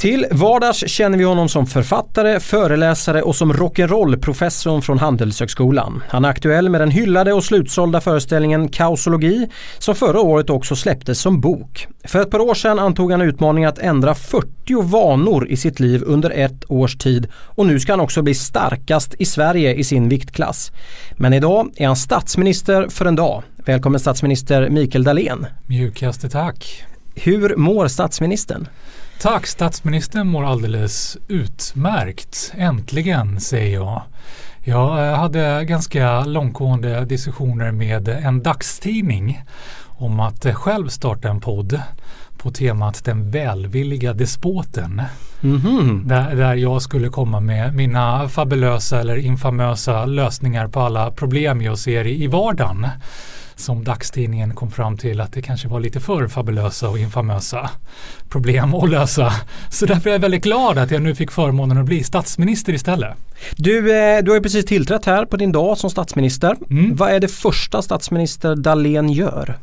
Till vardags känner vi honom som författare, föreläsare och som rock'n'roll-professorn från Handelshögskolan. Han är aktuell med den hyllade och slutsålda föreställningen Kaosologi som förra året också släpptes som bok. För ett par år sedan antog han utmaningen att ändra 40 vanor i sitt liv under ett års tid och nu ska han också bli starkast i Sverige i sin viktklass. Men idag är han statsminister för en dag. Välkommen statsminister Mikael Dahlén. Mjukaste tack. Hur mår statsministern? Tack, statsministern mår alldeles utmärkt. Äntligen, säger jag. Jag hade ganska långtgående diskussioner med en dagstidning om att själv starta en podd på temat Den välvilliga despoten. Mm-hmm. Där, där jag skulle komma med mina fabulösa eller infamösa lösningar på alla problem jag ser i, i vardagen som dagstidningen kom fram till att det kanske var lite för fabulösa och infamösa problem att lösa. Så därför är jag väldigt glad att jag nu fick förmånen att bli statsminister istället. Du, eh, du har ju precis tillträtt här på din dag som statsminister. Mm. Vad är det första statsminister Dahlén gör?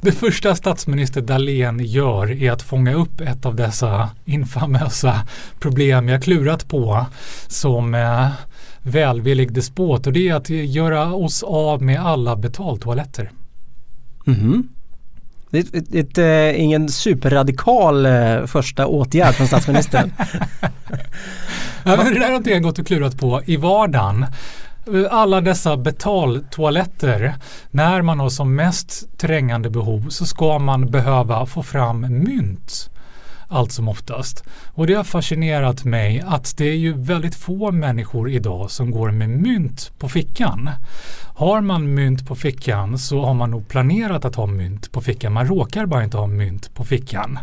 Det första statsminister Dahlén gör är att fånga upp ett av dessa infamösa problem jag klurat på som eh, välvillig despot och det är att göra oss av med alla betaltoaletter. Mhm. Det är ett, ett, ett, ingen superradikal eh, första åtgärd från statsministern. ja, men det där har inte jag gått och klurat på i vardagen. Alla dessa betaltoaletter, när man har som mest trängande behov så ska man behöva få fram mynt allt som oftast. Och det har fascinerat mig att det är ju väldigt få människor idag som går med mynt på fickan. Har man mynt på fickan så har man nog planerat att ha mynt på fickan. Man råkar bara inte ha mynt på fickan.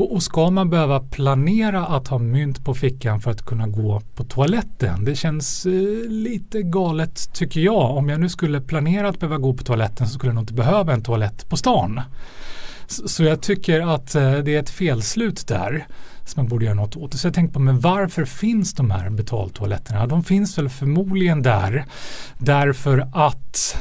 Och, och ska man behöva planera att ha mynt på fickan för att kunna gå på toaletten? Det känns eh, lite galet tycker jag. Om jag nu skulle planera att behöva gå på toaletten så skulle jag nog inte behöva en toalett på stan. Så jag tycker att eh, det är ett felslut där som man borde göra något åt. Så jag tänkte på, men varför finns de här betaltoaletterna? De finns väl förmodligen där därför att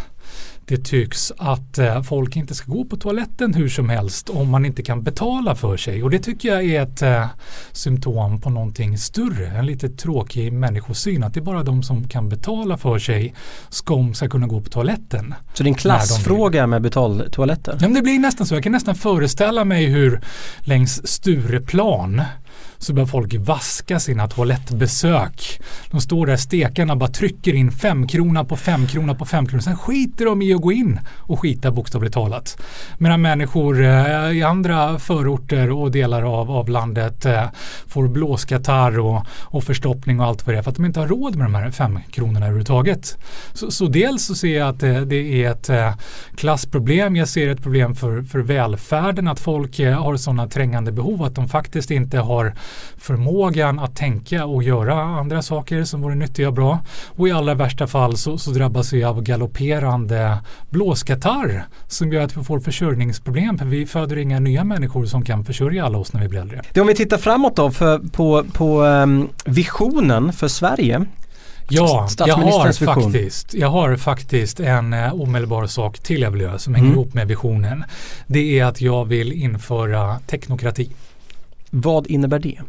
det tycks att eh, folk inte ska gå på toaletten hur som helst om man inte kan betala för sig. Och det tycker jag är ett eh, symptom på någonting större. En lite tråkig människosyn. Att det är bara de som kan betala för sig som ska kunna gå på toaletten. Så det är en klassfråga med betaltoaletter? Ja, men det blir nästan så. Jag kan nästan föreställa mig hur längs Stureplan så börjar folk vaska sina toalettbesök. De står där stekarna bara trycker in fem krona på fem krona på fem krona. Sen skiter de i att gå in och skita bokstavligt talat. Medan människor eh, i andra förorter och delar av, av landet eh, får blåskatarr och, och förstoppning och allt vad det är för att de inte har råd med de här fem kronorna överhuvudtaget. Så, så dels så ser jag att det, det är ett eh, klassproblem. Jag ser ett problem för, för välfärden att folk eh, har sådana trängande behov att de faktiskt inte har förmågan att tänka och göra andra saker som vore nyttiga och bra. Och i allra värsta fall så, så drabbas vi av galopperande blåskatarr som gör att vi får försörjningsproblem för vi föder inga nya människor som kan försörja alla oss när vi blir äldre. Det om vi tittar framåt då för, på, på um, visionen för Sverige Ja, jag har, faktiskt, jag har faktiskt en eh, omedelbar sak till jag vill göra som hänger Mm. ihop med visionen. Det är att jag vill införa teknokrati. Vad innebär det?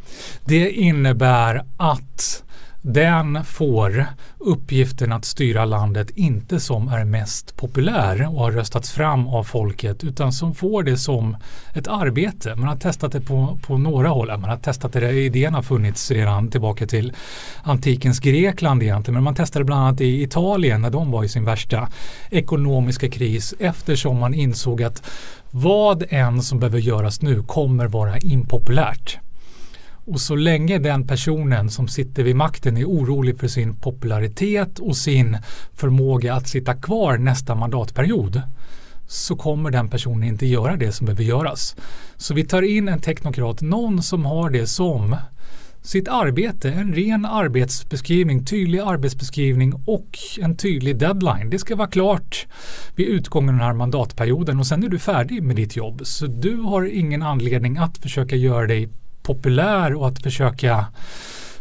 Det innebär att den får uppgiften att styra landet inte som är mest populär och har röstats fram av folket utan som får det som ett arbete. Man har testat det på, på några håll. Man har testat det, idén har funnits redan tillbaka till antikens Grekland egentligen. Men man testade bland annat i Italien när de var i sin värsta ekonomiska kris eftersom man insåg att vad än som behöver göras nu kommer vara impopulärt. Och så länge den personen som sitter vid makten är orolig för sin popularitet och sin förmåga att sitta kvar nästa mandatperiod så kommer den personen inte göra det som behöver göras. Så vi tar in en teknokrat, någon som har det som sitt arbete, en ren arbetsbeskrivning, tydlig arbetsbeskrivning och en tydlig deadline. Det ska vara klart vid utgången av den här mandatperioden och sen är du färdig med ditt jobb. Så du har ingen anledning att försöka göra dig populär och att försöka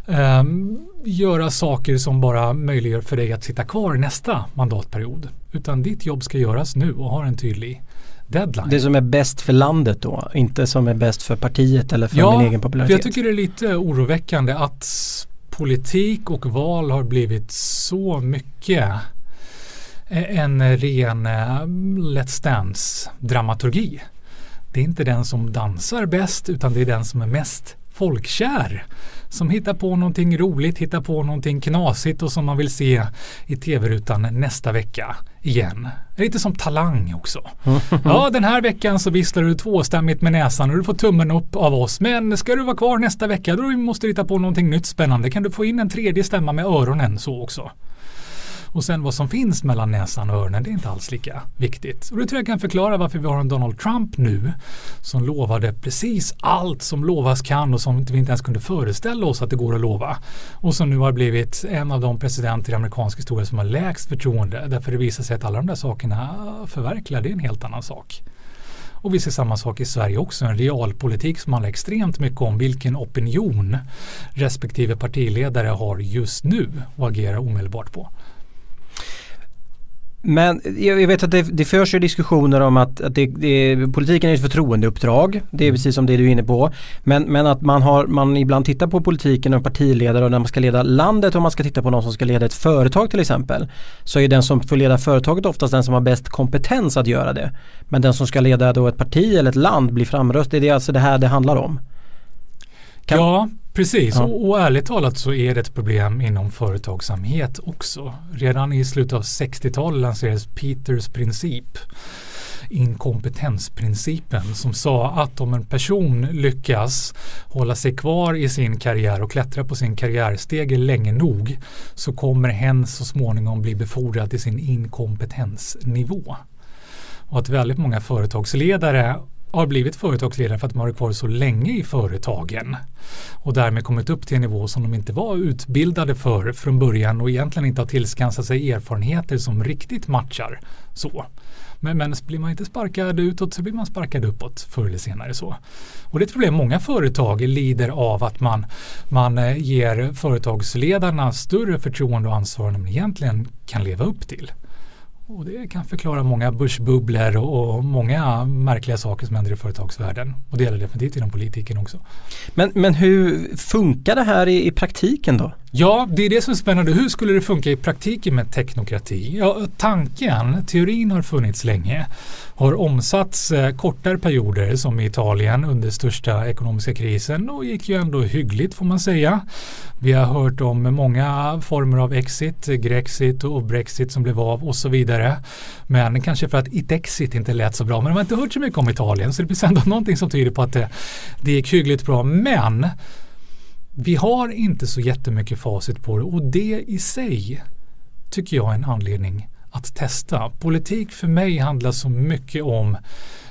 ehm, göra saker som bara möjliggör för dig att sitta kvar nästa mandatperiod. Utan ditt jobb ska göras nu och har en tydlig deadline. Det som är bäst för landet då, inte som är bäst för partiet eller för ja, min egen popularitet. jag tycker det är lite oroväckande att politik och val har blivit så mycket en ren eh, Let's Dance-dramaturgi. Det är inte den som dansar bäst utan det är den som är mest folkkär. Som hittar på någonting roligt, hittar på någonting knasigt och som man vill se i tv-rutan nästa vecka igen. Lite som Talang också. Ja, den här veckan så visslar du tvåstämmigt med näsan och du får tummen upp av oss. Men ska du vara kvar nästa vecka då måste du hitta på någonting nytt spännande. Kan du få in en tredje stämma med öronen så också? Och sen vad som finns mellan näsan och öronen, det är inte alls lika viktigt. Och det tror jag kan förklara varför vi har en Donald Trump nu som lovade precis allt som lovas kan och som vi inte ens kunde föreställa oss att det går att lova. Och som nu har blivit en av de presidenter i amerikansk historia som har lägst förtroende. Därför det visar sig att alla de där sakerna förverkligar, det är en helt annan sak. Och vi ser samma sak i Sverige också, en realpolitik som handlar extremt mycket om vilken opinion respektive partiledare har just nu och agerar omedelbart på. Men jag vet att det, det förs ju diskussioner om att, att det, det, politiken är ett förtroendeuppdrag. Det är precis som det du är inne på. Men, men att man, har, man ibland tittar på politiken och partiledare och när man ska leda landet och man ska titta på någon som ska leda ett företag till exempel. Så är den som får leda företaget oftast den som har bäst kompetens att göra det. Men den som ska leda då ett parti eller ett land blir framröstad. Det är alltså det här det handlar om. Kan- Ja, precis. Ja. Och, och ärligt talat så är det ett problem inom företagsamhet också. Redan i slutet av 60-talet lanserades Peters princip inkompetensprincipen som sa att om en person lyckas hålla sig kvar i sin karriär och klättra på sin karriärstege länge nog så kommer hen så småningom bli befordrad till sin inkompetensnivå. Och att väldigt många företagsledare har blivit företagsledare för att de har varit kvar så länge i företagen och därmed kommit upp till en nivå som de inte var utbildade för från början och egentligen inte har tillskansat sig erfarenheter som riktigt matchar så. Men, men blir man inte sparkad utåt så blir man sparkad uppåt förr eller senare så. Och det är ett problem. Många företag lider av att man, man eh, ger företagsledarna större förtroende och ansvar än de egentligen kan leva upp till. Och det kan förklara många börsbubblor och, och många märkliga saker som händer i företagsvärlden. Och det gäller definitivt inom politiken också. Men, men hur funkar det här i, i praktiken då? Ja, det är det som är spännande. Hur skulle det funka i praktiken med teknokrati? Ja, tanken, teorin har funnits länge, har omsatts eh, kortare perioder som i Italien under största ekonomiska krisen och gick ju ändå hyggligt får man säga. Vi har hört om många former av exit, grexit och brexit som blev av och så vidare. Men kanske för att itexit inte lät så bra. Men man har inte hört så mycket om Italien så det finns ändå någonting som tyder på att det, det gick hyggligt bra. Men vi har inte så jättemycket facit på det och det i sig tycker jag är en anledning att testa. Politik för mig handlar så mycket om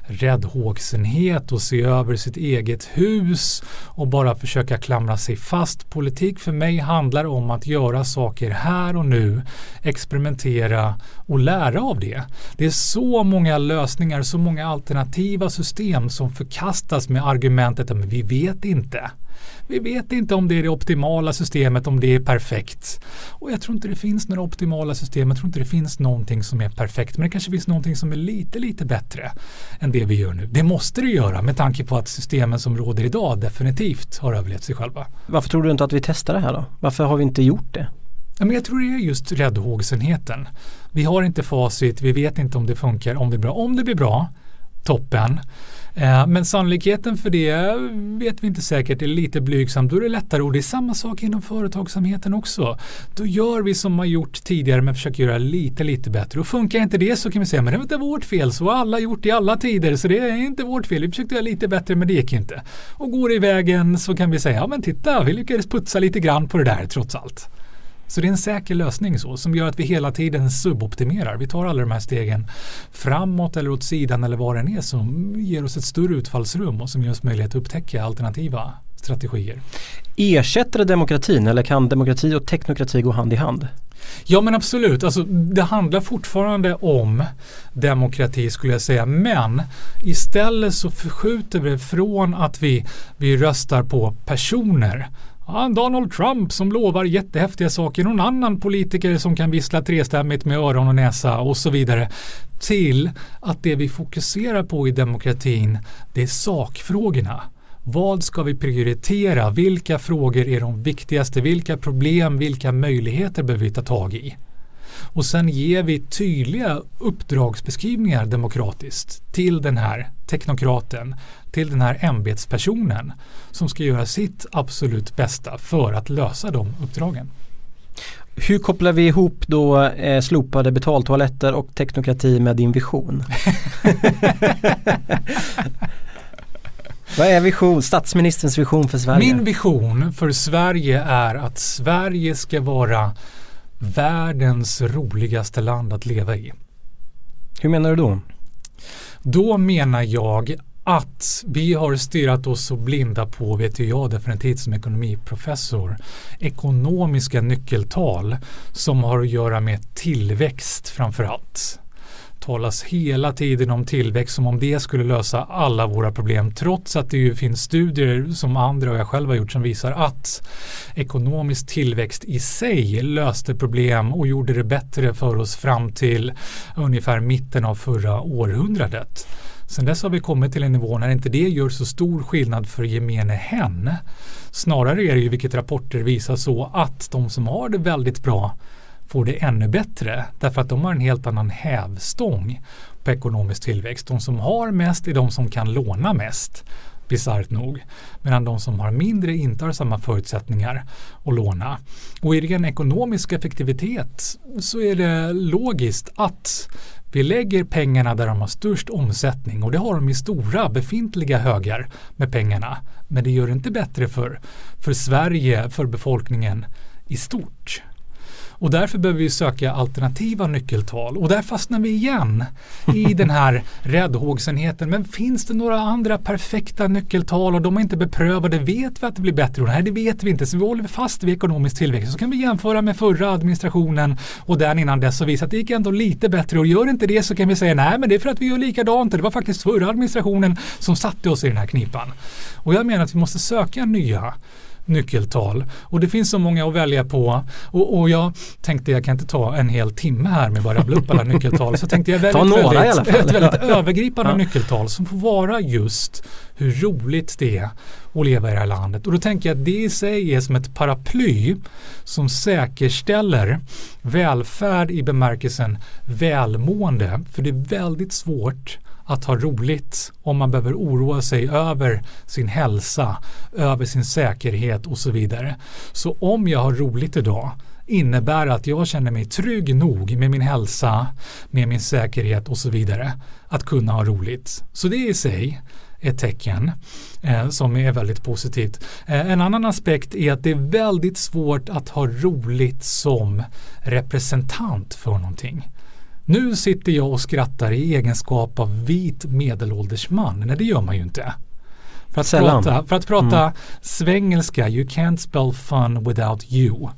räddhågsenhet och se över sitt eget hus och bara försöka klamra sig fast. Politik för mig handlar om att göra saker här och nu, experimentera och lära av det. Det är så många lösningar, så många alternativa system som förkastas med argumentet att vi vet inte. Vi vet inte om det är det optimala systemet, om det är perfekt. Och jag tror inte det finns några optimala system. Jag tror inte det finns någonting som är perfekt. Men det kanske finns någonting som är lite, lite bättre än det vi gör nu. Det måste det göra med tanke på att systemen som råder idag definitivt har överlevt sig själva. Varför tror du inte att vi testar det här då? Varför har vi inte gjort det? men jag tror det är just räddhågsenheten. Vi har inte facit, vi vet inte om det funkar, om det är bra. Om det blir bra, toppen. Eh, men sannolikheten för det vet vi inte säkert, det är lite blygsamt, Då är det lättare och det är samma sak inom företagsamheten också. Då gör vi som man gjort tidigare men försöker göra lite, lite bättre. Och funkar inte det så kan vi säga, men det var inte vårt fel, så har alla gjort i alla tider, så det är inte vårt fel. Vi försökte göra lite bättre men det gick inte. Och går det i vägen så kan vi säga, ja men titta, vi lyckades putsa lite grann på det där trots allt. Så det är en säker lösning så, som gör att vi hela tiden suboptimerar. Vi tar alla de här stegen framåt eller åt sidan eller vad den är som ger oss ett större utfallsrum och som ger oss möjlighet att upptäcka alternativa strategier. Ersätter det demokratin eller kan demokrati och teknokrati gå hand i hand? Ja men absolut, alltså, det handlar fortfarande om demokrati skulle jag säga. Men istället så förskjuter vi från att vi, vi röstar på personer Ja, Donald Trump som lovar jättehäftiga saker, någon annan politiker som kan vissla trestämmigt med öron och näsa och så vidare. Till att det vi fokuserar på i demokratin, det är sakfrågorna. Vad ska vi prioritera? Vilka frågor är de viktigaste? Vilka problem, vilka möjligheter behöver vi ta tag i? Och sen ger vi tydliga uppdragsbeskrivningar demokratiskt till den här teknokraten, till den här ämbetspersonen som ska göra sitt absolut bästa för att lösa de uppdragen. Hur kopplar vi ihop då eh, slopade betaltoaletter och teknokrati med din vision? Vad är vision, statsministerns vision för Sverige? Min vision för Sverige är att Sverige ska vara världens roligaste land att leva i. Hur menar du då? Då menar jag att vi har stirrat oss så blinda på, vet jag definitivt som ekonomiprofessor, ekonomiska nyckeltal som har att göra med tillväxt framför allt talas hela tiden om tillväxt som om det skulle lösa alla våra problem trots att det ju finns studier som andra och jag själv har gjort som visar att ekonomisk tillväxt i sig löste problem och gjorde det bättre för oss fram till ungefär mitten av förra århundradet. Sen dess har vi kommit till en nivå när inte det gör så stor skillnad för gemene hen. Snarare är det ju, vilket rapporter visar så, att de som har det väldigt bra får det ännu bättre därför att de har en helt annan hävstång på ekonomisk tillväxt. De som har mest är de som kan låna mest bisarrt nog. Medan de som har mindre inte har samma förutsättningar att låna. Och i ren ekonomisk effektivitet så är det logiskt att vi lägger pengarna där de har störst omsättning och det har de i stora befintliga högar med pengarna. Men det gör det inte bättre för, för Sverige, för befolkningen i stort. Och därför behöver vi söka alternativa nyckeltal. Och där fastnar vi igen i den här räddhågsenheten. Men finns det några andra perfekta nyckeltal och de är inte beprövade? Vet vi att det blir bättre? Nej, det vet vi inte. Så vi håller fast vid ekonomisk tillväxt. Så kan vi jämföra med förra administrationen och den innan dess och visa att det gick ändå lite bättre. Och gör inte det så kan vi säga nej, men det är för att vi gör likadant. Det var faktiskt förra administrationen som satte oss i den här knipan. Och jag menar att vi måste söka nya nyckeltal. Och det finns så många att välja på. Och, och jag tänkte jag kan inte ta en hel timme här med bara rabbla upp alla nyckeltal. Så tänkte jag välja ett väldigt, ett väldigt övergripande ja. nyckeltal som får vara just hur roligt det är att leva i det här landet. Och då tänker jag att det i sig är som ett paraply som säkerställer välfärd i bemärkelsen välmående. För det är väldigt svårt att ha roligt om man behöver oroa sig över sin hälsa, över sin säkerhet och så vidare. Så om jag har roligt idag innebär att jag känner mig trygg nog med min hälsa, med min säkerhet och så vidare att kunna ha roligt. Så det i sig ett tecken eh, som är väldigt positivt. Eh, en annan aspekt är att det är väldigt svårt att ha roligt som representant för någonting. Nu sitter jag och skrattar i egenskap av vit medelålders man. Nej, det gör man ju inte. För att Sällan. prata, för att prata svengelska, you can't spell fun without you.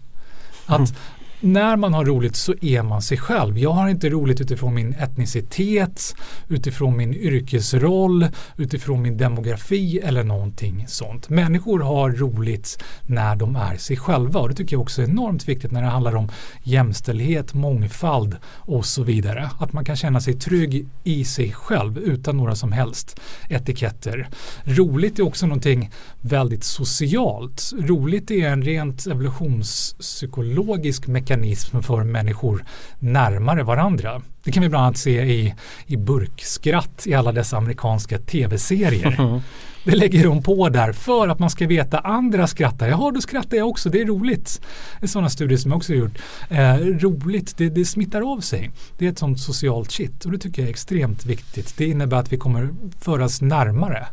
Att när man har roligt så är man sig själv. Jag har inte roligt utifrån min etnicitet, utifrån min yrkesroll, utifrån min demografi eller någonting sånt. Människor har roligt när de är sig själva och det tycker jag också är enormt viktigt när det handlar om jämställdhet, mångfald och så vidare. Att man kan känna sig trygg i sig själv utan några som helst etiketter. Roligt är också någonting väldigt socialt. Roligt är en rent evolutionspsykologisk mekanism för människor närmare varandra. Det kan vi bland annat se i, i burkskratt i alla dessa amerikanska tv-serier. Det lägger de på där för att man ska veta andra skrattar. Jaha, då skrattar jag också. Det är roligt. Det är sådana studier som jag också har gjort. Eh, roligt, det, det smittar av sig. Det är ett sånt socialt shit och det tycker jag är extremt viktigt. Det innebär att vi kommer föras närmare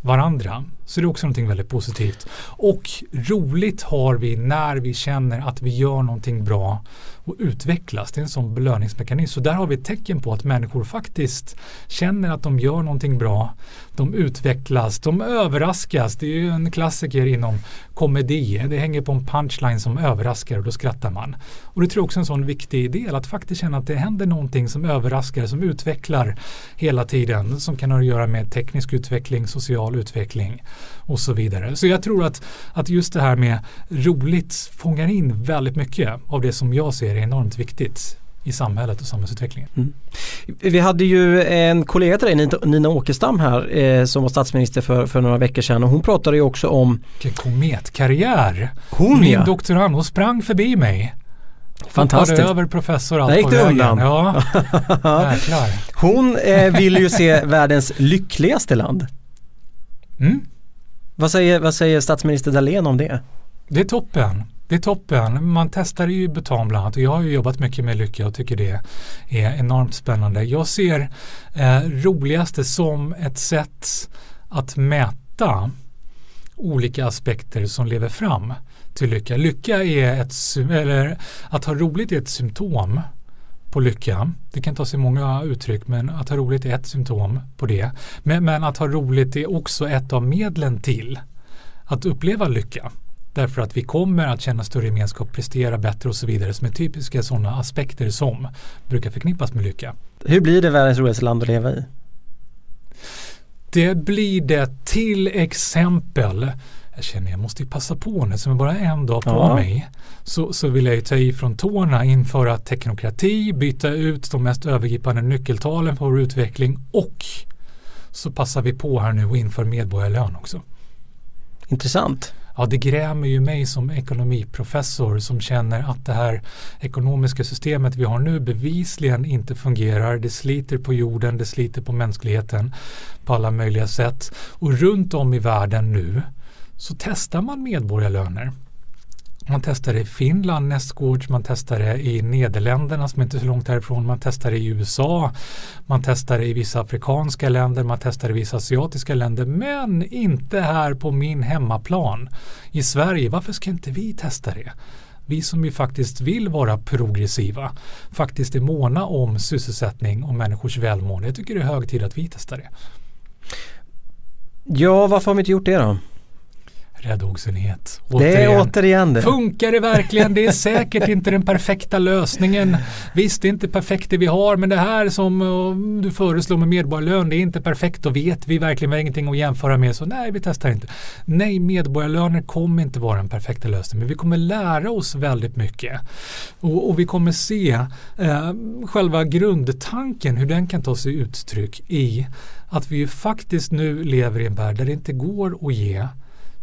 varandra. Så det är också någonting väldigt positivt. Och roligt har vi när vi känner att vi gör någonting bra och utvecklas. Det är en sån belöningsmekanism. Så där har vi ett tecken på att människor faktiskt känner att de gör någonting bra. De utvecklas, de överraskas. Det är ju en klassiker inom komedi. Det hänger på en punchline som överraskar och då skrattar man. Och det tror jag också är en sån viktig del att faktiskt känna att det händer någonting som överraskar, som utvecklar hela tiden. Som kan ha att göra med teknisk utveckling, social utveckling och så vidare. Så jag tror att, att just det här med roligt fångar in väldigt mycket av det som jag ser är enormt viktigt i samhället och samhällsutvecklingen. Mm. Vi hade ju en kollega till dig, Nina Åkestam här, eh, som var statsminister för, för några veckor sedan och hon pratade ju också om Vilken kometkarriär! Hon Min ja. doktorand, hon sprang förbi mig. Fantastiskt. Hoppade över professor allt Där gick det undan. Ja. Hon eh, vill ju se världens lyckligaste land. Mm. Vad säger, vad säger statsminister Dahlén om det? Det är toppen. Det är toppen. Man testar ju i Bhutan bland annat och jag har ju jobbat mycket med lycka och tycker det är enormt spännande. Jag ser eh, roligaste som ett sätt att mäta olika aspekter som lever fram till lycka. Lycka är ett, eller att ha roligt är ett symptom på lycka. Det kan ta sig många uttryck men att ha roligt är ett symptom på det. Men, men att ha roligt är också ett av medlen till att uppleva lycka. Därför att vi kommer att känna större gemenskap, prestera bättre och så vidare som är typiska sådana aspekter som brukar förknippas med lycka. Hur blir det världens roligaste land att leva i? Det blir det till exempel jag känner jag måste ju passa på nu som är bara en dag på Ja. mig. Så, så vill jag ju ta i från tårna införa teknokrati, byta ut de mest övergripande nyckeltalen för vår utveckling och så passar vi på här nu och inför medborgarlön också. Intressant. Ja, det grämer ju mig som ekonomiprofessor som känner att det här ekonomiska systemet vi har nu bevisligen inte fungerar. Det sliter på jorden, det sliter på mänskligheten på alla möjliga sätt. Och runt om i världen nu så testar man medborgarlöner. Man testar det i Finland nästgårds, man testar det i Nederländerna som är inte så långt härifrån, man testar det i USA, man testar det i vissa afrikanska länder, man testar det i vissa asiatiska länder, men inte här på min hemmaplan i Sverige. Varför ska inte vi testa det? Vi som ju faktiskt vill vara progressiva, faktiskt är måna om sysselsättning och människors välmående. Jag tycker det är hög tid att vi testar det. Ja, varför har vi inte gjort det då? Räddhågsenhet. Det är återigen det. Funkar det verkligen? Det är säkert inte den perfekta lösningen. Visst, det är inte perfekt det vi har, men det här som uh, du föreslår med medborgarlön, det är inte perfekt och vet vi verkligen vi har ingenting att jämföra med, så nej, vi testar inte. Nej, medborgarlöner kommer inte vara den perfekta lösningen, men vi kommer lära oss väldigt mycket. Och, och vi kommer se eh, själva grundtanken, hur den kan ta sig uttryck i att vi faktiskt nu lever i en värld där det inte går att ge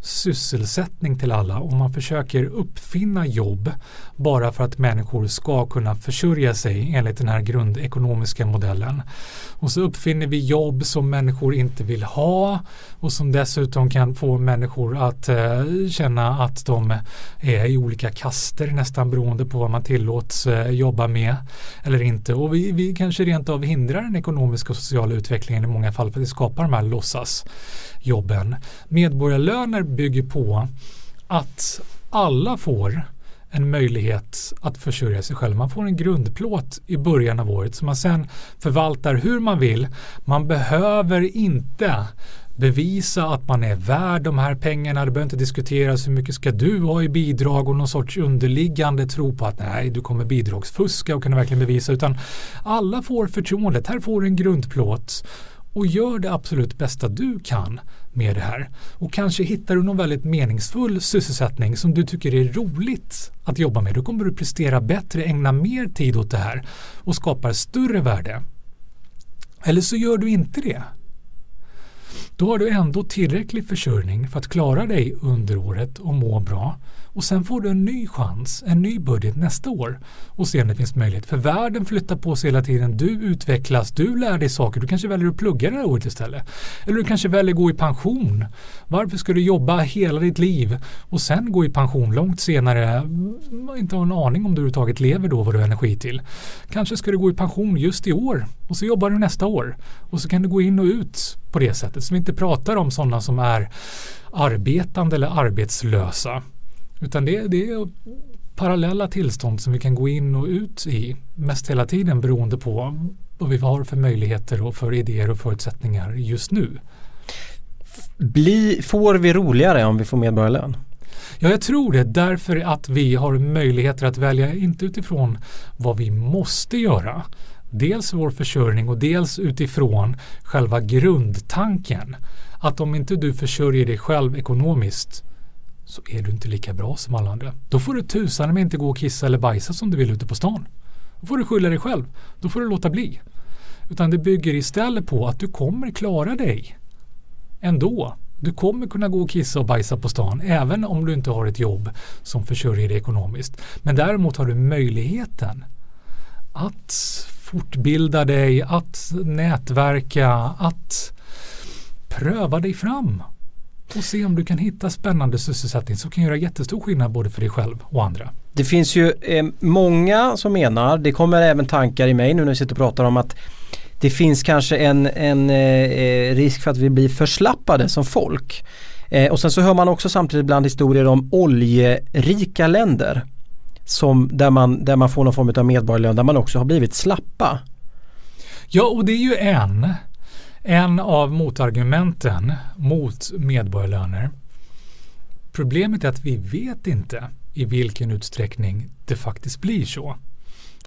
sysselsättning till alla och man försöker uppfinna jobb bara för att människor ska kunna försörja sig enligt den här grundekonomiska modellen. Och så uppfinner vi jobb som människor inte vill ha och som dessutom kan få människor att eh, känna att de är i olika kaster nästan beroende på vad man tillåts eh, jobba med eller inte. Och vi, vi kanske rent av hindrar den ekonomiska och sociala utvecklingen i många fall för att det skapar de här låtsasjobben. Medborgarlöner bygger på att alla får en möjlighet att försörja sig själv. Man får en grundplåt i början av året som man sen förvaltar hur man vill. Man behöver inte bevisa att man är värd de här pengarna. Det behöver inte diskuteras hur mycket ska du ha i bidrag och någon sorts underliggande tro på att nej, du kommer bidragsfuska och kunna verkligen bevisa utan alla får förtroendet. Här får du en grundplåt och gör det absolut bästa du kan med det här. Och kanske hittar du någon väldigt meningsfull sysselsättning som du tycker är roligt att jobba med. Då kommer du prestera bättre, ägna mer tid åt det här och skapar större värde. Eller så gör du inte det. Då har du ändå tillräcklig försörjning för att klara dig under året och må bra. Och sen får du en ny chans, en ny budget nästa år och se om det finns möjlighet. För världen flyttar på sig hela tiden. Du utvecklas, du lär dig saker. Du kanske väljer att plugga det här året istället. Eller du kanske väljer att gå i pension. Varför ska du jobba hela ditt liv och sen gå i pension långt senare? Inte ha en aning om du överhuvudtaget lever då vad du har energi till. Kanske ska du gå i pension just i år och så jobbar du nästa år. Och så kan du gå in och ut på det sättet. Så vi inte pratar om sådana som är arbetande eller arbetslösa. Utan det, det är parallella tillstånd som vi kan gå in och ut i mest hela tiden beroende på vad vi har för möjligheter och för idéer och förutsättningar just nu. Bli, får vi roligare om vi får medborgarlön? Ja, jag tror det därför att vi har möjligheter att välja inte utifrån vad vi måste göra. Dels vår försörjning och dels utifrån själva grundtanken. Att om inte du försörjer dig själv ekonomiskt så är du inte lika bra som alla andra. Då får du tusan med inte gå och kissa eller bajsa som du vill ute på stan. Då får du skylla dig själv. Då får du låta bli. Utan det bygger istället på att du kommer klara dig ändå. Du kommer kunna gå och kissa och bajsa på stan även om du inte har ett jobb som försörjer dig ekonomiskt. Men däremot har du möjligheten att fortbilda dig, att nätverka, att pröva dig fram och se om du kan hitta spännande sysselsättning som kan göra jättestor skillnad både för dig själv och andra. Det finns ju eh, många som menar, det kommer även tankar i mig nu när vi sitter och pratar om att det finns kanske en, en eh, risk för att vi blir förslappade som folk. Eh, och sen så hör man också samtidigt ibland historier om oljerika länder som, där, man, där man får någon form av medborgarlön där man också har blivit slappa. Ja, och det är ju en en av motargumenten mot medborgarlöner. Problemet är att vi vet inte i vilken utsträckning det faktiskt blir så.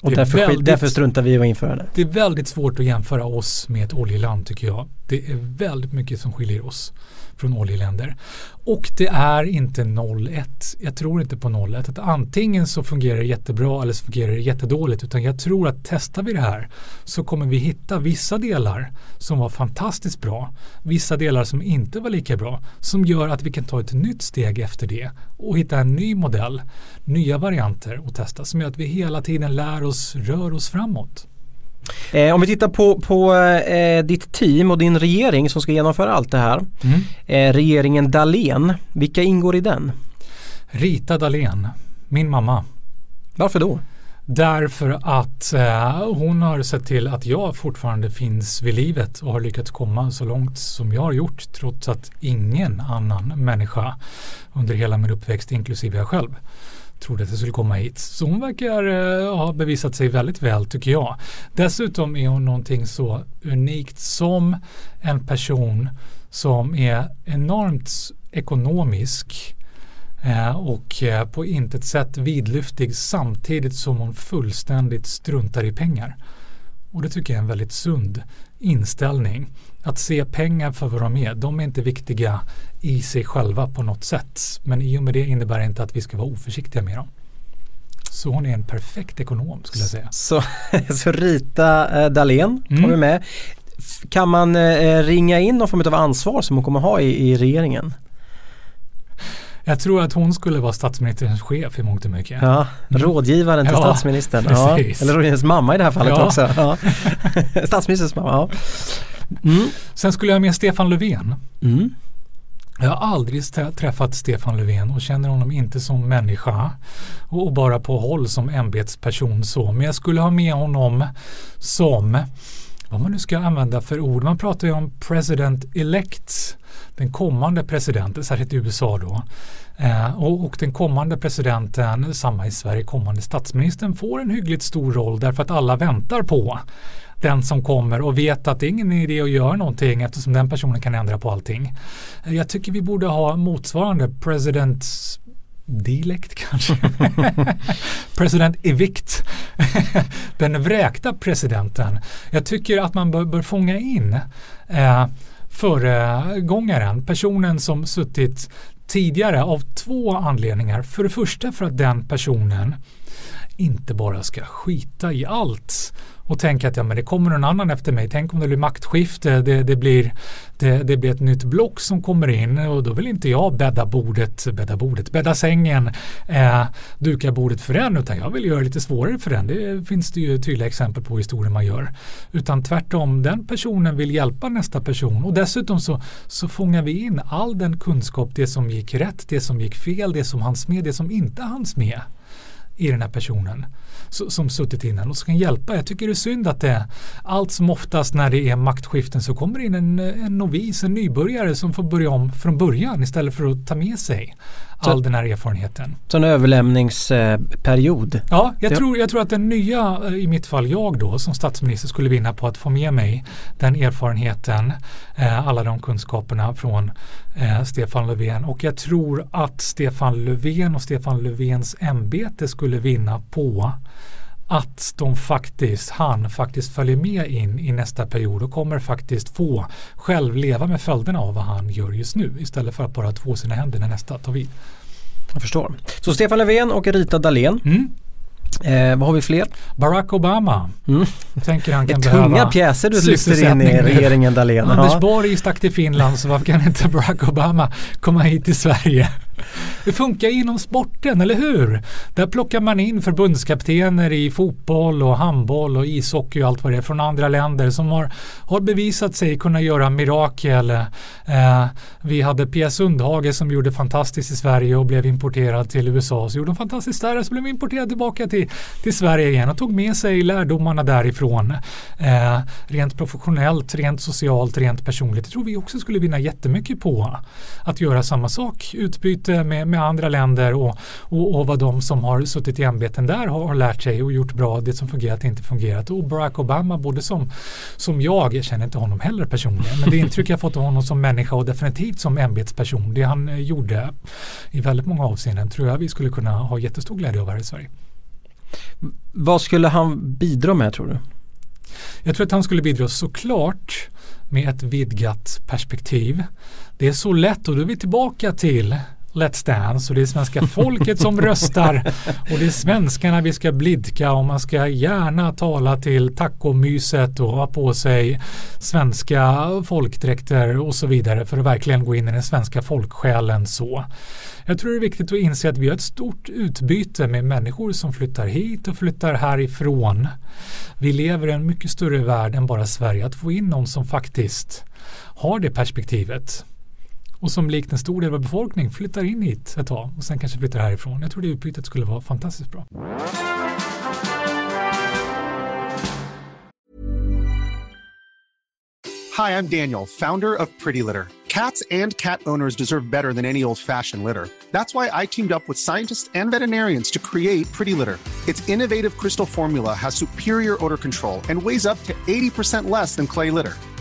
Och därför, väldigt, därför struntar vi i att införa det. Det är väldigt svårt att jämföra oss med ett oljeland tycker jag. Det är väldigt mycket som skiljer oss från oljeländer. Och det är inte 0-1. Jag tror inte på 0-1. Att antingen så fungerar det jättebra eller så fungerar det jättedåligt. Utan jag tror att testar vi det här så kommer vi hitta vissa delar som var fantastiskt bra. Vissa delar som inte var lika bra. Som gör att vi kan ta ett nytt steg efter det och hitta en ny modell. Nya varianter och testa som gör att vi hela tiden lär oss, rör oss framåt. Eh, om vi tittar på, på eh, ditt team och din regering som ska genomföra allt det här. Mm. Eh, regeringen Dalen, vilka ingår i den? Rita Dalen, min mamma. Varför då? Därför att eh, hon har sett till att jag fortfarande finns vid livet och har lyckats komma så långt som jag har gjort trots att ingen annan människa under hela min uppväxt, inklusive jag själv, trodde att jag skulle komma hit. Så hon verkar eh, ha bevisat sig väldigt väl tycker jag. Dessutom är hon någonting så unikt som en person som är enormt ekonomisk eh, och eh, på intet sätt vidlyftig samtidigt som hon fullständigt struntar i pengar. Och det tycker jag är en väldigt sund inställning. Att se pengar för vad de är, de är inte viktiga i sig själva på något sätt. Men i och med det innebär det inte att vi ska vara oförsiktiga med dem. Så hon är en perfekt ekonom skulle jag säga. Så, så Rita eh, Dahlén mm. vi med. Kan man eh, ringa in någon form av ansvar som hon kommer ha i, i regeringen? Jag tror att hon skulle vara statsministerns chef i mångt och mycket. Ja, mm. rådgivaren till ja, statsministern. Ja, eller rådgivarens mamma i det här fallet ja. också. Ja. Statsministerns mamma. Ja. Mm. Sen skulle jag med Stefan Löfven. Mm. Jag har aldrig träffat Stefan Löfven och känner honom inte som människa och bara på håll som ämbetsperson så. Men jag skulle ha med honom som vad man nu ska använda för ord. Man pratar ju om president elect, den kommande presidenten, särskilt i USA då. Eh, och, och, den kommande presidenten, samma i Sverige, kommande statsministern får en hyggligt stor roll därför att alla väntar på den som kommer och vet att det är ingen idé att göra någonting eftersom den personen kan ändra på allting. Jag tycker vi borde ha motsvarande president Dilekt kanske. President evict. den vräkta presidenten. Jag tycker att man bör, bör fånga in eh, föregångaren, personen som suttit tidigare av två anledningar. För det första för att den personen inte bara ska skita i allt och tänka att ja, men det kommer någon annan efter mig. Tänk om det blir maktskifte, det, det, blir, det, det blir ett nytt block som kommer in och då vill inte jag bädda bordet, bädda bordet, bädda sängen, eh, duka bordet för den utan jag vill göra det lite svårare för den. Det finns det ju tydliga exempel på historier man gör. Utan tvärtom, den personen vill hjälpa nästa person och dessutom så, så fångar vi in all den kunskap, det som gick rätt, det som gick fel, det som hanns med, det som inte hanns med i den här personen som suttit innan och som kan hjälpa. Jag tycker det är synd att det allt som oftast när det är maktskiften så kommer in en, en novis, en nybörjare som får börja om från början istället för att ta med sig all den här erfarenheten. Så en överlämningsperiod? Ja, jag, Tror, jag tror att den nya, i mitt fall jag då som statsminister skulle vinna på att få med mig den erfarenheten, eh, alla de kunskaperna från eh, Stefan Löfven och jag tror att Stefan Löfven och Stefan Löfvens ämbete skulle vinna på att de faktiskt, han faktiskt följer med in i nästa period och kommer faktiskt få själv leva med följderna av vad han gör just nu istället för att bara två sina händer när nästa tar vid. Jag förstår. Så Stefan Löfven och Rita Dahlén. Mm. Eh, vad har vi fler? Barack Obama. Mm. Tänker han kan det är tunga pjäser du lyfter in i regeringen Dahlén. Anders Borg stack till Finland så varför kan inte Barack Obama komma hit till Sverige? Det funkar inom sporten, eller hur? Där plockar man in förbundskaptener i fotboll och handboll och ishockey och allt vad det är från andra länder som har, har bevisat sig kunna göra mirakel. Eh, vi hade Pia Sundhage som gjorde fantastiskt i Sverige och blev importerad till USA. Så gjorde hon fantastiskt där och så blev hon importerad tillbaka till, till Sverige igen och tog med sig lärdomarna därifrån. Eh, rent professionellt, rent socialt, rent personligt. Det tror vi också skulle vinna jättemycket på att göra samma sak. Utbyte med, med andra länder och, och, och, vad de som har suttit i ämbeten där har, har, lärt sig och gjort bra, det som fungerat inte fungerat. Och Barack Obama, både som, som jag, jag känner inte honom heller personligen, men det intryck jag fått av honom som människa och definitivt som ämbetsperson, det han eh, gjorde i väldigt många avseenden tror jag vi skulle kunna ha jättestor glädje av här i Sverige. Vad skulle han bidra med tror du? Jag tror att han skulle bidra såklart med ett vidgat perspektiv. Det är så lätt och då är vi tillbaka till Let's Dance och det är svenska folket som röstar och det är svenskarna vi ska blidka och man ska gärna tala till tacomyset och ha på sig svenska folkdräkter och så vidare för att verkligen gå in i den svenska folksjälen så. Jag tror det är viktigt att inse att vi har ett stort utbyte med människor som flyttar hit och flyttar härifrån. Vi lever i en mycket större värld än bara Sverige. Att få in någon som faktiskt har det perspektivet och som likt en stor del av befolkningen flyttar in hit ett tag och sen kanske flyttar härifrån. Jag tror det utbytet skulle vara fantastiskt bra. Hi, I'm Daniel, founder of Pretty Litter. Cats and cat owners deserve better than any old-fashioned litter. That's why I teamed up with scientists and veterinarians to create Pretty Litter. Its innovative crystal formula has superior odor control and weighs up to 80% less than clay litter.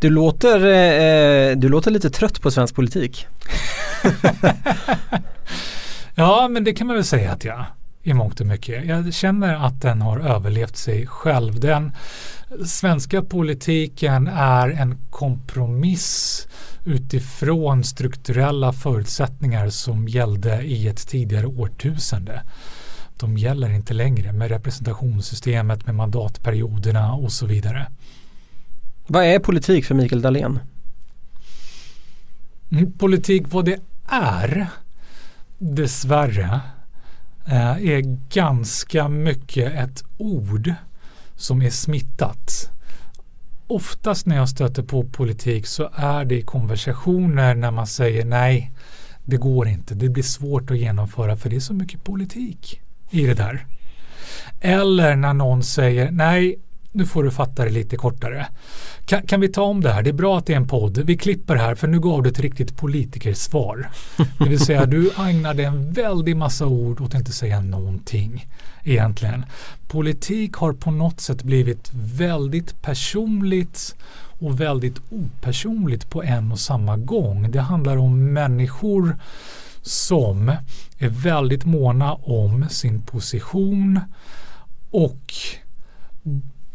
Du låter, eh, du låter lite trött på svensk politik. ja, men det kan man väl säga att jag i mångt och mycket. Jag känner att den har överlevt sig själv. Den svenska politiken är en kompromiss utifrån strukturella förutsättningar som gällde i ett tidigare årtusende. De gäller inte längre med representationssystemet, med mandatperioderna och så vidare. Vad är politik för Mikael Dahlén? Politik vad det är, dessvärre, eh, är ganska mycket ett ord som är smittat. Oftast när jag stöter på politik så är det i konversationer när man säger nej, det går inte, det blir svårt att genomföra för det är så mycket politik i det där. Eller när någon säger nej, nu får du fatta det lite kortare. Kan, kan, vi ta om det här? Det är bra att det är en podd. Vi klipper här för nu gav du ett riktigt politikersvar. Det vill säga du ägnade en väldig massa ord åt att inte säga någonting egentligen. Politik har på något sätt blivit väldigt personligt och väldigt opersonligt på en och samma gång. Det handlar om människor som är väldigt måna om sin position och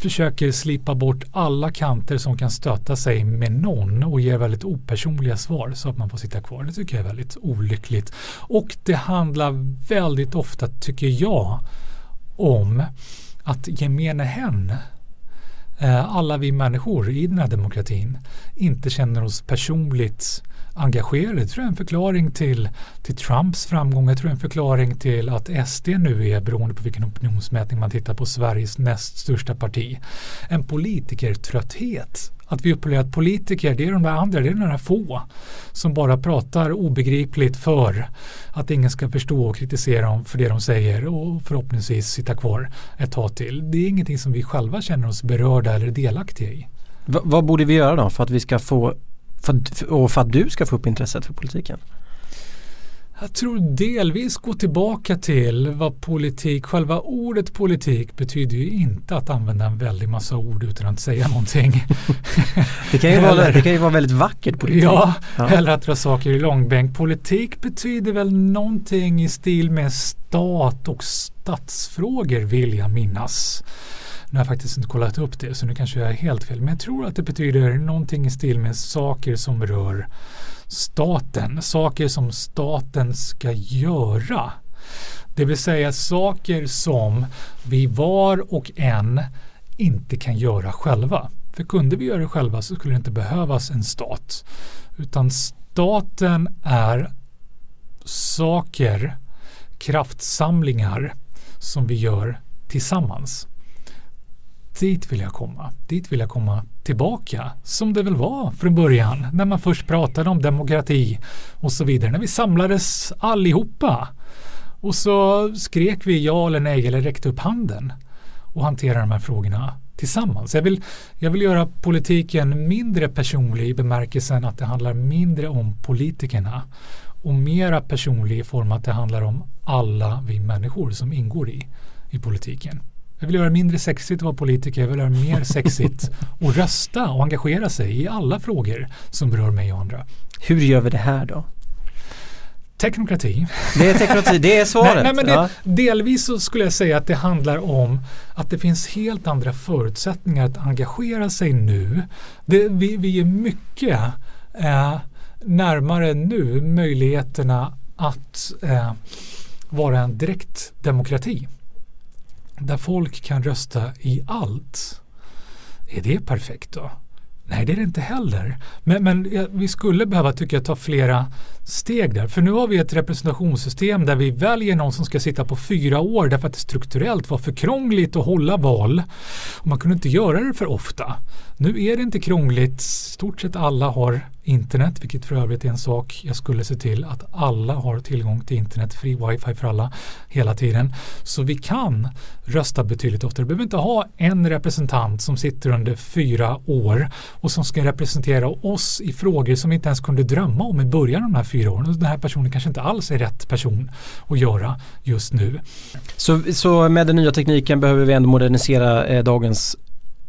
försöker slipa bort alla kanter som kan stöta sig med någon och ger väldigt opersonliga svar så att man får sitta kvar. Det tycker jag är väldigt olyckligt. Och det handlar väldigt ofta, tycker jag, om att gemene hen eh, alla vi människor i den här demokratin inte känner oss personligt engagerade. Det tror jag är en förklaring till, till Trumps framgång. Jag tror en förklaring till att SD nu är, beroende på vilken opinionsmätning man tittar på, Sveriges näst största parti. En politikertrötthet. Att vi upplever att politiker, det är de där andra, det är några få som bara pratar obegripligt för att ingen ska förstå och kritisera dem för det de säger och förhoppningsvis sitta kvar ett tag till. Det är ingenting som vi själva känner oss berörda eller delaktiga i. V vad borde vi göra då för att vi ska få för, och för att du ska få upp intresset för politiken? Jag tror delvis gå tillbaka till vad politik, själva ordet politik betyder ju inte att använda en väldig massa ord utan att säga någonting. det, kan ju vara, det kan ju vara väldigt vackert politik. Ja, ja, eller att dra saker i långbänk. Politik betyder väl någonting i stil med stat och statsfrågor vill jag minnas. Nu har jag faktiskt inte kollat upp det så nu kanske jag är helt fel. Men jag tror att det betyder någonting i stil med saker som rör staten. Saker som staten ska göra. Det vill säga saker som vi var och en inte kan göra själva. För kunde vi göra det själva så skulle det inte behövas en stat. Utan staten är saker, kraftsamlingar som vi gör tillsammans dit vill jag komma. Dit vill jag komma tillbaka. Som det väl var från början när man först pratade om demokrati och så vidare. När vi samlades allihopa och så skrek vi ja eller nej eller räckte upp handen och hanterade de här frågorna tillsammans. Jag vill, jag vill göra politiken mindre personlig i bemärkelsen att det handlar mindre om politikerna och mera personlig i form att det handlar om alla vi människor som ingår i, i politiken. Jag vill göra det mindre sexigt att vara politiker. Jag vill göra det mer sexigt att rösta och engagera sig i alla frågor som berör mig och andra. Hur gör vi det här då? Teknokrati. Det är teknokrati, det är svaret. nej, nej, det, ja. Delvis så skulle jag säga att det handlar om att det finns helt andra förutsättningar att engagera sig nu. Det, vi, vi är mycket eh, närmare nu möjligheterna att eh, vara en direkt demokrati där folk kan rösta i allt. Är det perfekt då? Nej, det är det inte heller. Men, men ja, vi skulle behöva, tycker jag, ta flera steg där. För nu har vi ett representationssystem där vi väljer någon som ska sitta på fyra år därför att det strukturellt var för krångligt att hålla val. Och man kunde inte göra det för ofta. Nu är det inte krångligt. Stort sett alla har internet, vilket för övrigt är en sak jag skulle se till att alla har tillgång till internet, fri wifi för alla hela tiden. Så vi kan rösta betydligt oftare. Vi behöver inte ha en representant som sitter under fyra år och som ska representera oss i frågor som vi inte ens kunde drömma om i början av de här fyra åren. Den här personen kanske inte alls är rätt person att göra just nu. Så, så med den nya tekniken behöver vi ändå modernisera eh, dagens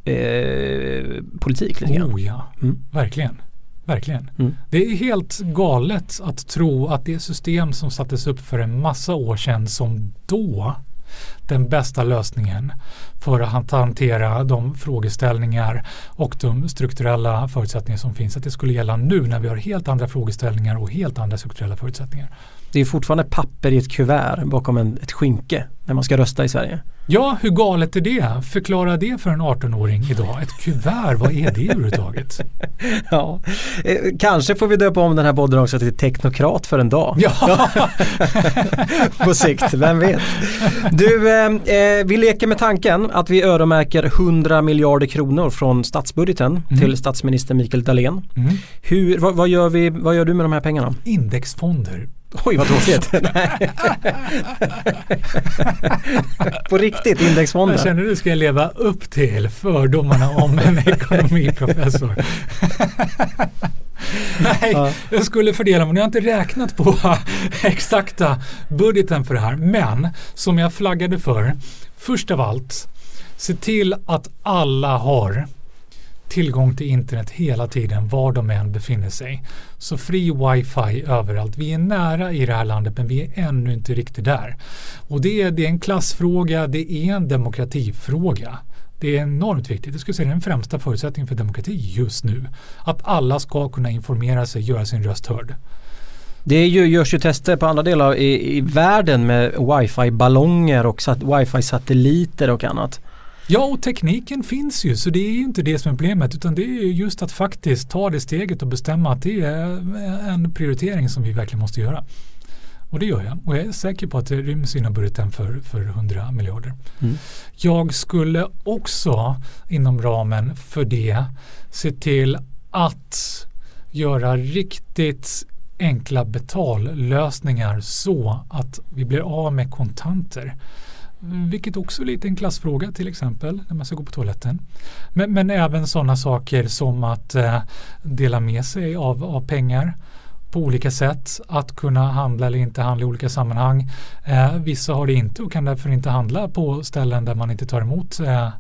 eh, politik lite grann? Oh ja, mm. verkligen. Verkligen. Mm. Det är helt galet att tro att det system som sattes upp för en massa år sedan som då den bästa lösningen för att hantera de frågeställningar och de strukturella förutsättningar som finns. Att det skulle gälla nu när vi har helt andra frågeställningar och helt andra strukturella förutsättningar. Det är fortfarande papper i ett kuvert bakom en, ett skynke när man ska rösta i Sverige. Ja, hur galet är det? Förklara det för en 18-åring idag. Ett kuvert, vad är det överhuvudtaget? ja, eh, kanske får vi döpa om den här podden också till teknokrat för en dag. Ja. På sikt, vem vet. Du, eh, eh vi leker med tanken att vi öronmärker 100 miljarder kronor från statsbudgeten mm. till statsminister Mikael Dahlén. Mm. Hur, vad, vad, gör vi, vad gör du med de här pengarna? Indexfonder. Oj vad tråkigt. På riktigt, indexfonder. Jag känner du ska leva upp till fördomarna om en ekonomiprofessor. Nej, ja. jag skulle fördela men jag har inte räknat på exakta budgeten för det här. Men som jag flaggade för, först av allt, se till att alla har tillgång till internet hela tiden var de än befinner sig. Så fri wifi överallt. Vi är nära i det här landet men vi är ännu inte riktigt där. Och det är, det är en klassfråga, det är en demokratifråga. Det är enormt viktigt. Jag skulle säga det är den främsta förutsättningen för demokrati just nu. Att alla ska kunna informera sig, göra sin röst hörd. Det ju, görs ju tester på andra delar i, i världen med wifi-ballonger och wifi-satelliter och annat. Ja, och tekniken finns ju så det är ju inte det som är problemet utan det är just att faktiskt ta det steget och bestämma att det är en prioritering som vi verkligen måste göra. Och det gör jag och jag är säker på att det ryms inom budgeten för, för 100 miljarder. Mm. Jag skulle också inom ramen för det se till att göra riktigt enkla betallösningar så att vi blir av med kontanter. Vilket också är lite en klassfråga till exempel när man ska gå på toaletten. Men, men även sådana saker som att eh, dela med sig av, av pengar på olika sätt. Att kunna handla eller inte handla i olika sammanhang. Eh, vissa har det inte och kan därför inte handla på ställen där man inte tar emot eh,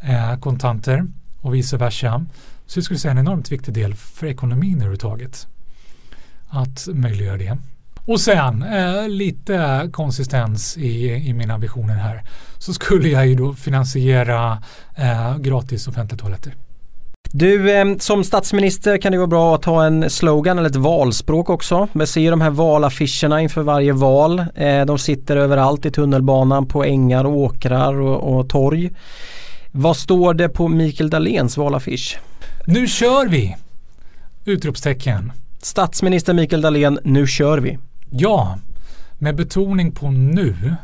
eh kontanter och vice versa. Så jag skulle säga en enormt viktig del för ekonomin överhuvudtaget. Att möjliggöra det. Och sen eh, lite konsistens i, i mina visioner här så skulle jag ju då finansiera eh, gratis offentliga toaletter. Du, eh, som statsminister kan det vara bra att ha en slogan eller ett valspråk också. Vi ser de här valaffischerna inför varje val. Eh, de sitter överallt i tunnelbanan, på ängar och åkrar och, och torg. Vad står det på Mikael Dahléns valaffisch? Nu kör vi! Utropstecken. Statsminister Mikael Dahlén, nu kör vi. Ja, med betoning på nu.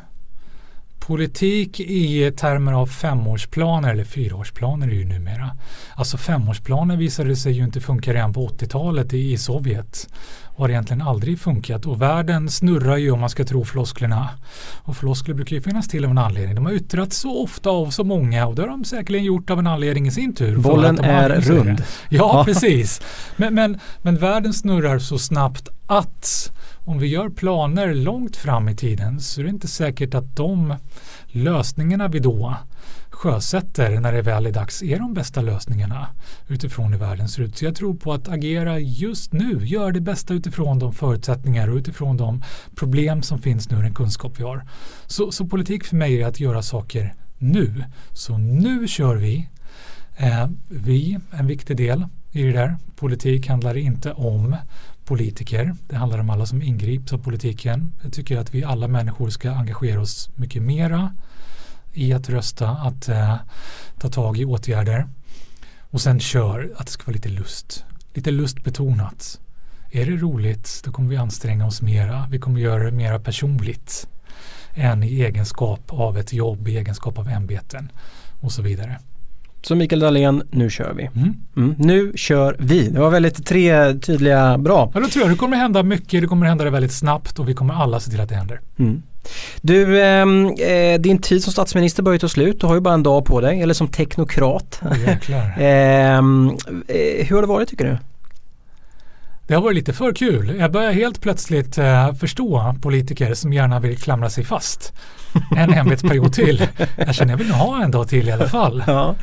Politik i termer av femårsplaner eller fyraårsplaner är ju numera. Alltså femårsplaner visade sig ju inte funka redan på 80-talet i Sovjet. Har egentligen aldrig funkat och världen snurrar ju om man ska tro flosklerna. Och floskler brukar ju finnas till av en anledning. De har yttrats så ofta av så många och det har de säkerligen gjort av en anledning i sin tur. Bollen är rund. Ja, precis. Men, men, men världen snurrar så snabbt att om vi gör planer långt fram i tiden så är det inte säkert att de lösningarna vi då sjösätter när det väl är dags är de bästa lösningarna utifrån hur världen ser ut. Så jag tror på att agera just nu, gör det bästa utifrån de förutsättningar och utifrån de problem som finns nu, och den kunskap vi har. Så, så politik för mig är att göra saker nu. Så nu kör vi. Eh, vi, en viktig del i det där. Politik handlar inte om politiker. Det handlar om alla som ingrips av politiken. Jag tycker att vi alla människor ska engagera oss mycket mera i att rösta, att eh, ta tag i åtgärder och sen kör att det ska vara lite lust. Lite lustbetonat. Är det roligt då kommer vi anstränga oss mera. Vi kommer göra det mera personligt än i egenskap av ett jobb, i egenskap av ämbeten och så vidare. Så Mikael Dahlén, nu kör vi. Mm. Mm. Nu kör vi. Det var väldigt tre tydliga, bra. Ja, då tror jag det kommer hända mycket, det kommer hända det väldigt snabbt och vi kommer alla se till att det händer. Mm. Du, ehm, eh, din tid som statsminister börjar ta slut. Du har ju bara en dag på dig, eller som teknokrat. Oh, eh, hur har det varit tycker du? Det har varit lite för kul. Jag börjar helt plötsligt uh, förstå politiker som gärna vill klamra sig fast en ämbetsperiod till. Jag känner jag vill ha en dag till i alla fall. Ja.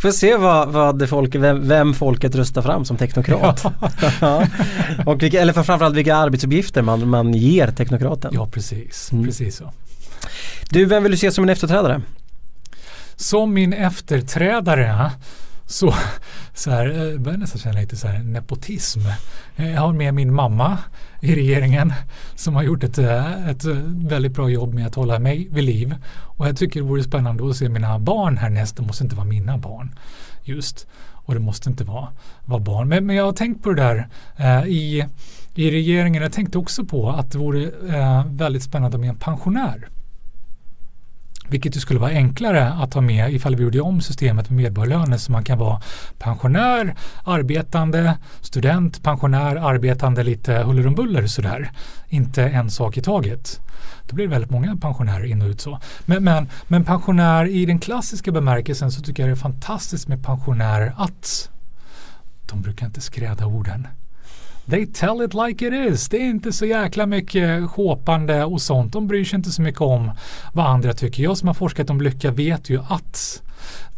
Får se vad, vad folk, vem, vem, folket röstar fram som teknokrat. Ja. Och vilka, eller framförallt vilka arbetsuppgifter man, man ger teknokraten. Ja precis, mm. precis så. Du, vem vill du se som en efterträdare? Som min efterträdare så, så här, jag börjar nästan känna lite så här nepotism. Eh, jag har med min mamma i regeringen som har gjort ett, eh, ett väldigt bra jobb med att hålla mig vid liv. Och jag tycker det vore spännande att se mina barn härnäst. Det måste inte vara mina barn just. Och det måste inte vara, vara barn. Men, men jag har tänkt på det där eh, i, i regeringen. Jag tänkte också på att det vore eh, väldigt spännande med en pensionär. Vilket ju skulle vara enklare att ha med ifall vi gjorde om systemet med medborgarlöner så man kan vara pensionär, arbetande, student, pensionär, arbetande lite huller om buller sådär. Inte en sak i taget. Då blir det väldigt många pensionärer in och ut så. Men, men, men pensionär i den klassiska bemärkelsen så tycker jag det är fantastiskt med pensionärer att de brukar inte skräda orden. They tell it like it is. Det är inte så jäkla mycket håpande och sånt. De bryr sig inte så mycket om vad andra tycker. Jag som har forskat om lycka vet ju att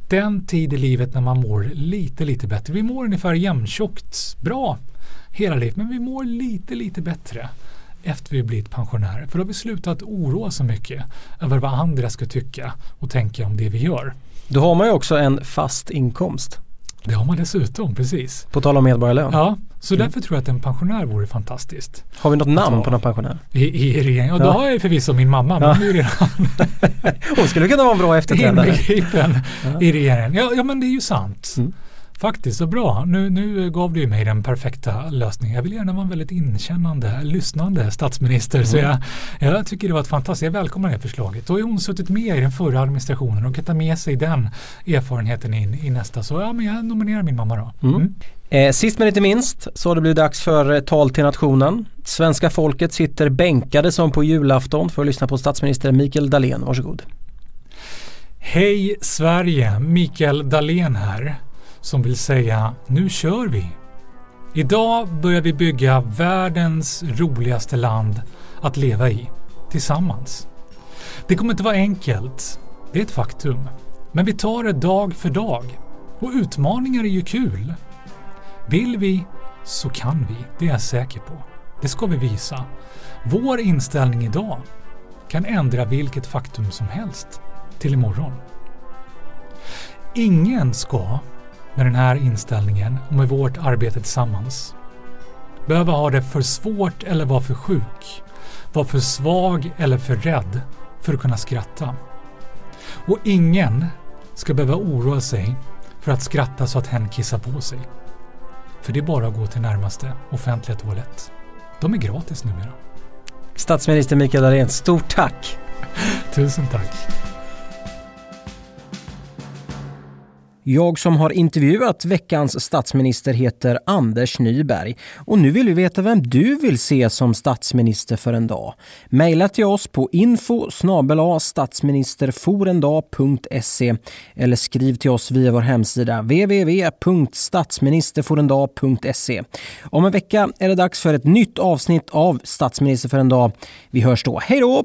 den tid i livet när man mår lite, lite bättre. Vi mår ungefär jämntjockt bra hela livet, men vi mår lite, lite bättre efter vi blivit pensionärer. För då har vi slutat oroa så mycket över vad andra ska tycka och tänka om det vi gör. Då har man ju också en fast inkomst. Det har man dessutom, precis. På tal om medborgarlön. Ja, så mm. därför tror jag att en pensionär vore fantastiskt. Har vi något namn på någon pensionär? I, i regeringen? Ja, då har jag förvisso min mamma, men ja. är redan Hon skulle kunna vara en bra efterträdare. Inbegripen ja. i regeringen. Ja, ja, men det är ju sant. Mm. Faktiskt, så bra. Nu, nu gav du mig den perfekta lösningen. Jag vill gärna vara en väldigt inkännande, lyssnande statsminister. Mm. Så jag, jag tycker det var ett fantastiskt, jag välkomnar det förslaget. Då har hon suttit med i den förra administrationen och kan ta med sig den erfarenheten in i nästa. Så ja, men jag nominerar min mamma då. Mm. Mm. Eh, sist men inte minst så har det blivit dags för eh, tal till nationen. Svenska folket sitter bänkade som på julafton för att lyssna på statsminister Mikael Dahlén. Varsågod. Hej Sverige! Mikael Dahlén här som vill säga nu kör vi. Idag börjar vi bygga världens roligaste land att leva i tillsammans. Det kommer inte vara enkelt, det är ett faktum. Men vi tar det dag för dag. Och utmaningar är ju kul. Vill vi så kan vi, det är jag säker på. Det ska vi visa. Vår inställning idag kan ändra vilket faktum som helst till imorgon. Ingen ska med den här inställningen och med vårt arbete tillsammans behöva ha det för svårt eller vara för sjuk, vara för svag eller för rädd för att kunna skratta. Och ingen ska behöva oroa sig för att skratta så att hen kissar på sig. För det är bara att gå till närmaste offentliga toalett. De är gratis numera. Statsminister Mikael Dahlén, stort tack! Tusen tack! Jag som har intervjuat veckans statsminister heter Anders Nyberg och nu vill vi veta vem du vill se som statsminister för en dag. Maila till oss på info statsministerforendag.se eller skriv till oss via vår hemsida www.statsministerforendag.se. Om en vecka är det dags för ett nytt avsnitt av Statsminister för en dag. Vi hörs då. Hej då!